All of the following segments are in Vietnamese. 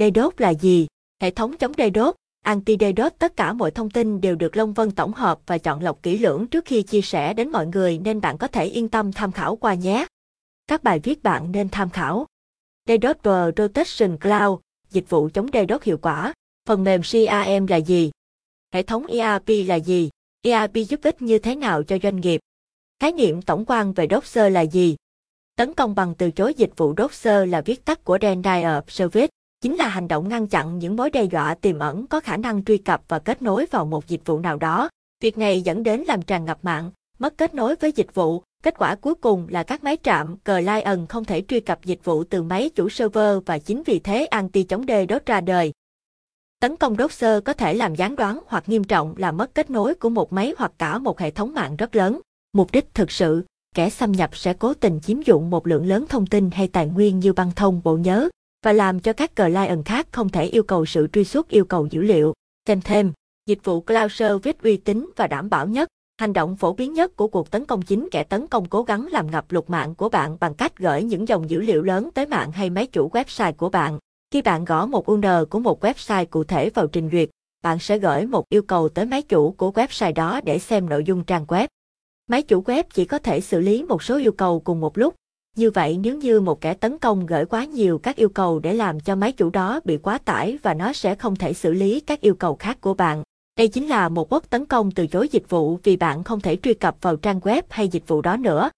DDoS là gì? Hệ thống chống DDoS, anti-DDoS tất cả mọi thông tin đều được Long Vân tổng hợp và chọn lọc kỹ lưỡng trước khi chia sẻ đến mọi người nên bạn có thể yên tâm tham khảo qua nhé. Các bài viết bạn nên tham khảo. DDoS Protection Cloud, dịch vụ chống DDoS hiệu quả. Phần mềm CRM là gì? Hệ thống ERP là gì? ERP giúp ích như thế nào cho doanh nghiệp? Khái niệm tổng quan về Doxer là gì? Tấn công bằng từ chối dịch vụ Doxer là viết tắt của Denial of Service, chính là hành động ngăn chặn những mối đe dọa tiềm ẩn có khả năng truy cập và kết nối vào một dịch vụ nào đó. Việc này dẫn đến làm tràn ngập mạng, mất kết nối với dịch vụ. Kết quả cuối cùng là các máy trạm client không thể truy cập dịch vụ từ máy chủ server và chính vì thế anti chống DDoS ra đời. Tấn công Doxer có thể làm gián đoán hoặc nghiêm trọng là mất kết nối của một máy hoặc cả một hệ thống mạng rất lớn. Mục đích thực sự, kẻ xâm nhập sẽ cố tình chiếm dụng một lượng lớn thông tin hay tài nguyên như băng thông bộ nhớ và làm cho các client khác không thể yêu cầu sự truy xuất yêu cầu dữ liệu. Xem thêm, dịch vụ cloud service uy tín và đảm bảo nhất. Hành động phổ biến nhất của cuộc tấn công chính kẻ tấn công cố gắng làm ngập lụt mạng của bạn bằng cách gửi những dòng dữ liệu lớn tới mạng hay máy chủ website của bạn. Khi bạn gõ một URL của một website cụ thể vào trình duyệt, bạn sẽ gửi một yêu cầu tới máy chủ của website đó để xem nội dung trang web. Máy chủ web chỉ có thể xử lý một số yêu cầu cùng một lúc. Như vậy nếu như một kẻ tấn công gửi quá nhiều các yêu cầu để làm cho máy chủ đó bị quá tải và nó sẽ không thể xử lý các yêu cầu khác của bạn. Đây chính là một bước tấn công từ chối dịch vụ vì bạn không thể truy cập vào trang web hay dịch vụ đó nữa.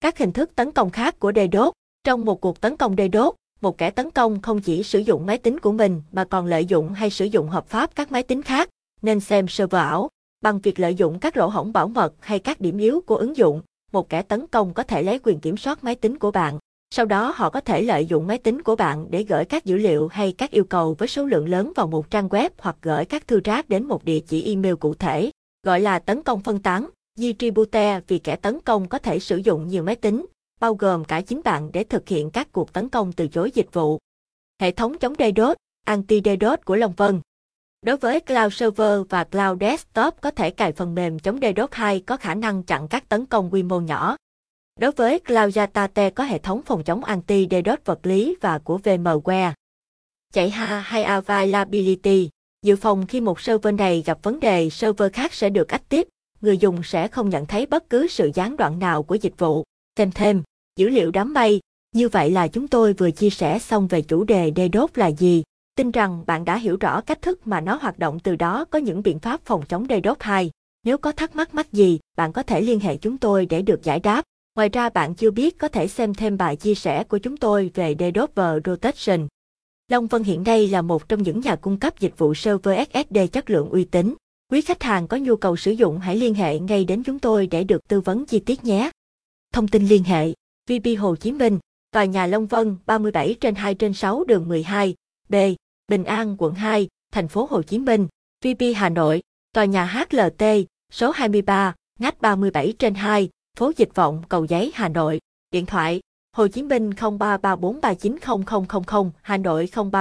Các hình thức tấn công khác của DDoS Trong một cuộc tấn công DDoS, một kẻ tấn công không chỉ sử dụng máy tính của mình mà còn lợi dụng hay sử dụng hợp pháp các máy tính khác, nên xem server ảo. Bằng việc lợi dụng các lỗ hổng bảo mật hay các điểm yếu của ứng dụng, một kẻ tấn công có thể lấy quyền kiểm soát máy tính của bạn. Sau đó họ có thể lợi dụng máy tính của bạn để gửi các dữ liệu hay các yêu cầu với số lượng lớn vào một trang web hoặc gửi các thư rác đến một địa chỉ email cụ thể, gọi là tấn công phân tán, distributed vì kẻ tấn công có thể sử dụng nhiều máy tính, bao gồm cả chính bạn để thực hiện các cuộc tấn công từ chối dịch vụ. Hệ thống chống DDoS, anti-DDoS của Long Vân Đối với Cloud Server và Cloud Desktop có thể cài phần mềm chống DDoS 2 có khả năng chặn các tấn công quy mô nhỏ. Đối với Cloud Yatate có hệ thống phòng chống anti-DDoS vật lý và của VMware. Chạy HA hay Availability Dự phòng khi một server này gặp vấn đề server khác sẽ được active, người dùng sẽ không nhận thấy bất cứ sự gián đoạn nào của dịch vụ. Thêm thêm, dữ liệu đám mây, như vậy là chúng tôi vừa chia sẻ xong về chủ đề DDoS là gì. Tin rằng bạn đã hiểu rõ cách thức mà nó hoạt động từ đó có những biện pháp phòng chống DDoS 2. Nếu có thắc mắc mắc gì, bạn có thể liên hệ chúng tôi để được giải đáp. Ngoài ra bạn chưa biết có thể xem thêm bài chia sẻ của chúng tôi về Developer Rotation. Long Vân hiện nay là một trong những nhà cung cấp dịch vụ server SSD chất lượng uy tín. Quý khách hàng có nhu cầu sử dụng hãy liên hệ ngay đến chúng tôi để được tư vấn chi tiết nhé. Thông tin liên hệ, VP Hồ Chí Minh, Tòa nhà Long Vân 37 trên 2 trên 6 đường 12, B, Bình An, quận 2, thành phố Hồ Chí Minh, VP Hà Nội, Tòa nhà HLT, số 23, ngách 37 trên 2, phố Dịch Vọng, Cầu Giấy, Hà Nội. Điện thoại Hồ Chí Minh 0334390000, Hà Nội 03